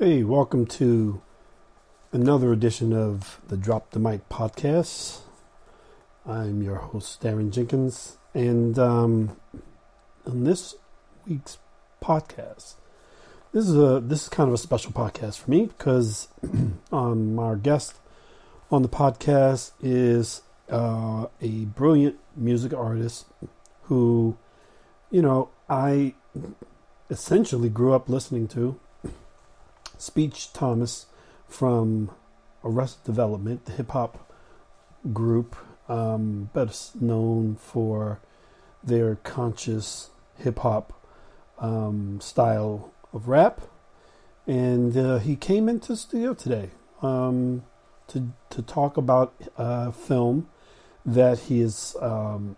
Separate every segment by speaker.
Speaker 1: Hey, welcome to another edition of the Drop the Mic podcast. I'm your host, Daron Jenkins, and um, on this week's podcast, this is a this is kind of a special podcast for me because um, our guest on the podcast is uh, a brilliant music artist who, you know, I essentially grew up listening to Speech Thomas from Arrested Development, the hip hop group, um, best known for their conscious hip hop um, style of rap. And uh, he came into the studio today um, to to talk about a film that he is um,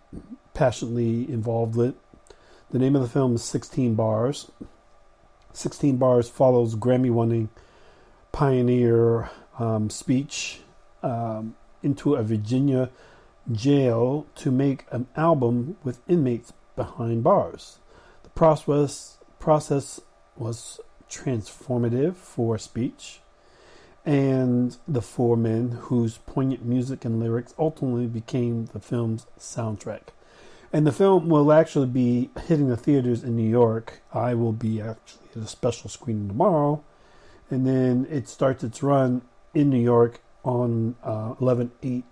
Speaker 1: passionately involved with. The name of the film is 16 Bars. 16 Bars follows Grammy winning pioneer um, speech um, into a Virginia jail to make an album with inmates behind bars. The process, process was transformative for speech, and the four men whose poignant music and lyrics ultimately became the film's soundtrack. And the film will actually be hitting the theaters in New York. I will be actually at a special screening tomorrow. And then it starts its run in New York on uh, 11 8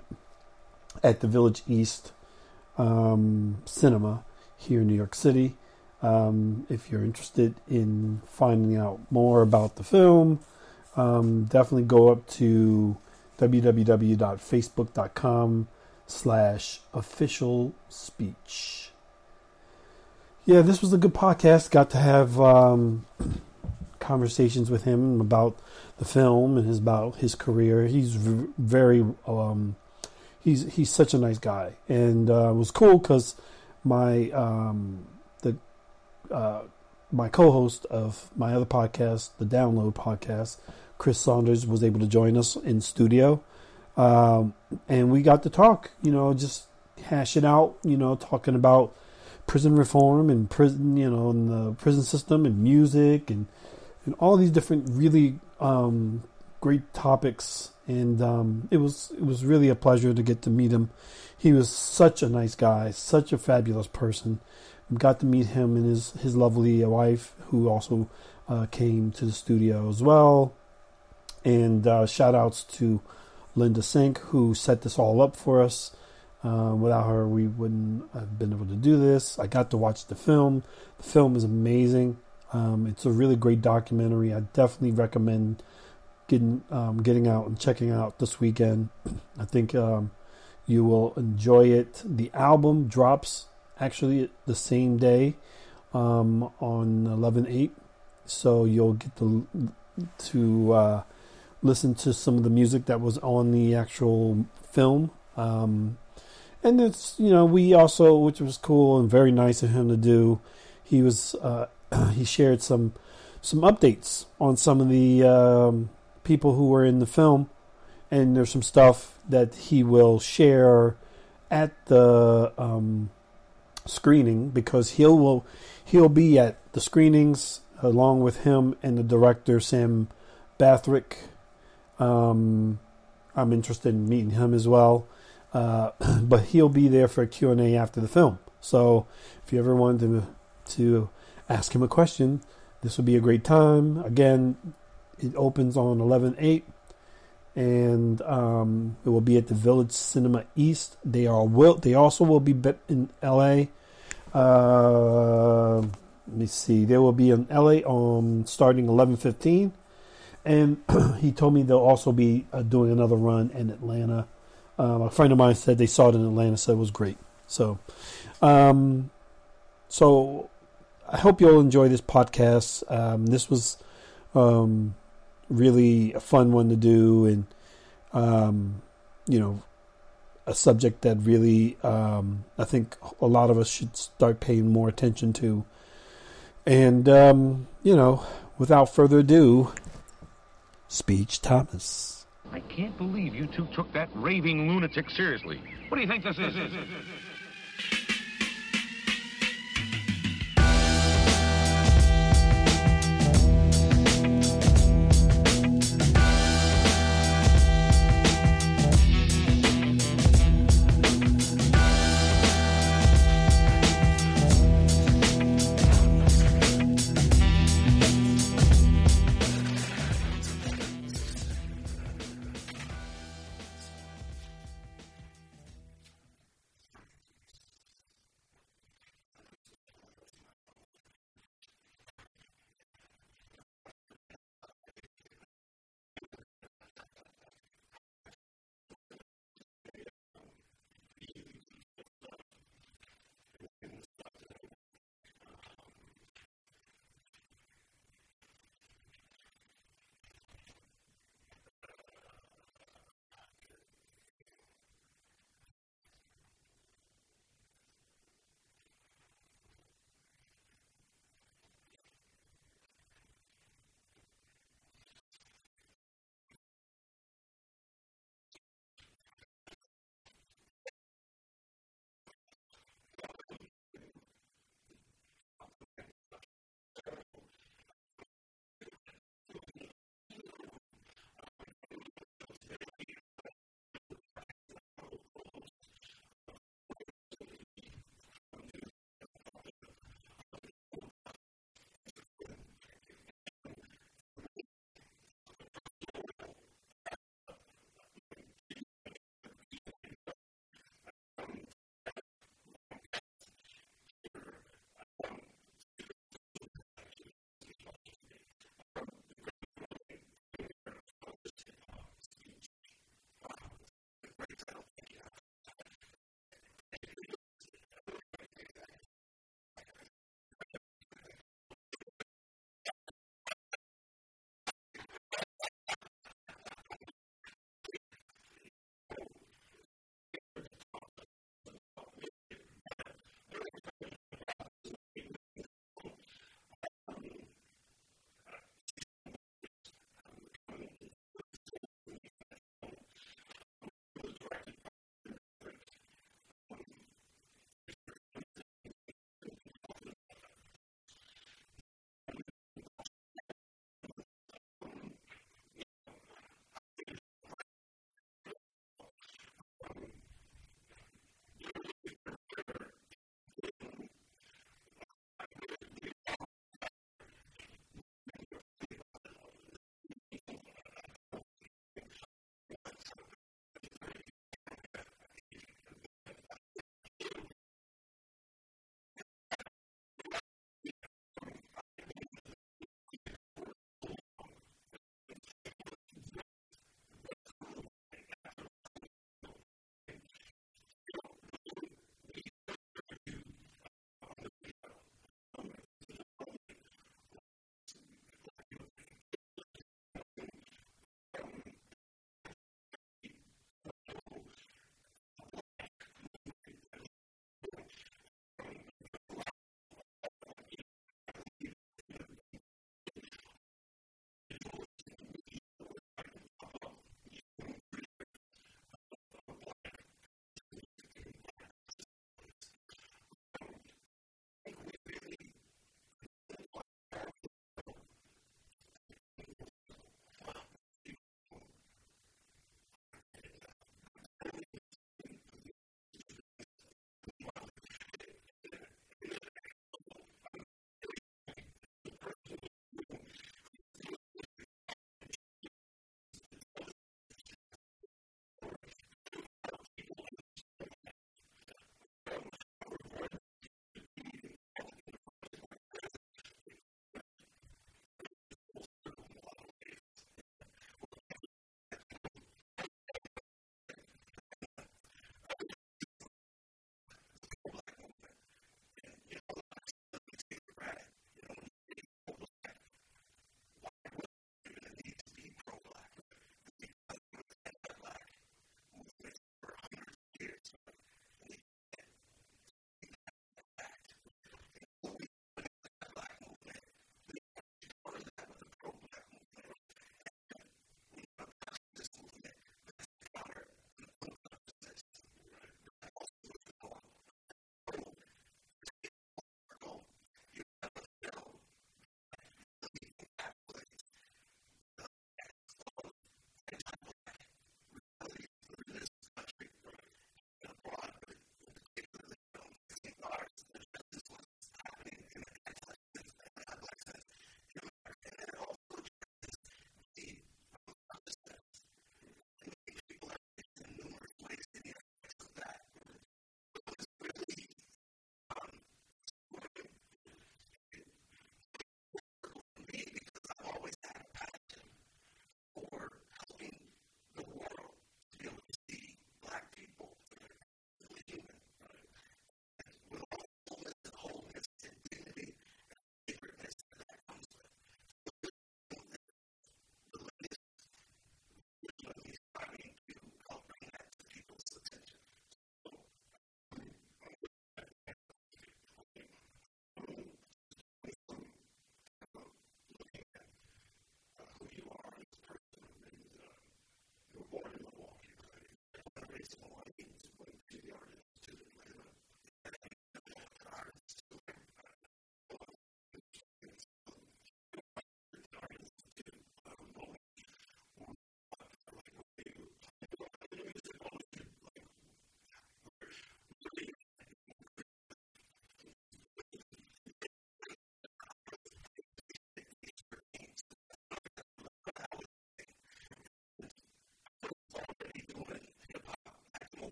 Speaker 1: at the Village East um, Cinema here in New York City. Um, if you're interested in finding out more about the film, um, definitely go up to www.facebook.com slash official speech. Yeah, this was a good podcast. Got to have um, conversations with him about the film and his about his career. He's very um, he's he's such a nice guy, and uh, it was cool because my um, the uh, my co-host of my other podcast, the Download podcast, Chris Saunders, was able to join us in studio um, and we got to talk, you know, just hash it out, you know, talking about prison reform and prison, you know, and the prison system and music and and all these different really um, great topics. And um, it was it was really a pleasure to get to meet him. He was such a nice guy, such a fabulous person. Got to meet him and his his lovely wife, who also uh, came to the studio as well. And uh, shout outs to Linda Sink, who set this all up for us. Uh, without her, we wouldn't have been able to do this. I got to watch the film. The film is amazing. Um, it's a really great documentary. I definitely recommend getting um, getting out and checking out this weekend. I think um, you will enjoy it. The album drops actually the same day um, on 11-8, so you'll get to to uh, listen to some of the music that was on the actual film. Um, and it's you know we also, which was cool and very nice of him to do. He was uh, he shared some some updates on some of the um, people who were in the film, and there's some stuff that he will share at the um, screening because he'll will he'll be at the screenings along with him and the director Sam Bathrick um, I'm interested in meeting him as well. Uh, but he'll be there for a Q&A after the film. So if you ever wanted to, to ask him a question, this would be a great time. Again, it opens on 11-8 and um, it will be at the Village Cinema East. They are will they also will be in L.A. Uh, let me see. They will be in L.A. Um, starting 11:15 and he told me they'll also be uh, doing another run in Atlanta. Um, a friend of mine said they saw it in Atlanta, said it was great. So, um, so I hope you'll enjoy this podcast. Um, this was um, really a fun one to do, and um, you know, a subject that really um, I think a lot of us should start paying more attention to. And you know, without further ado. Speech Thomas.
Speaker 2: I can't believe you two took that raving lunatic seriously. What do you think this is?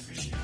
Speaker 2: Appreciate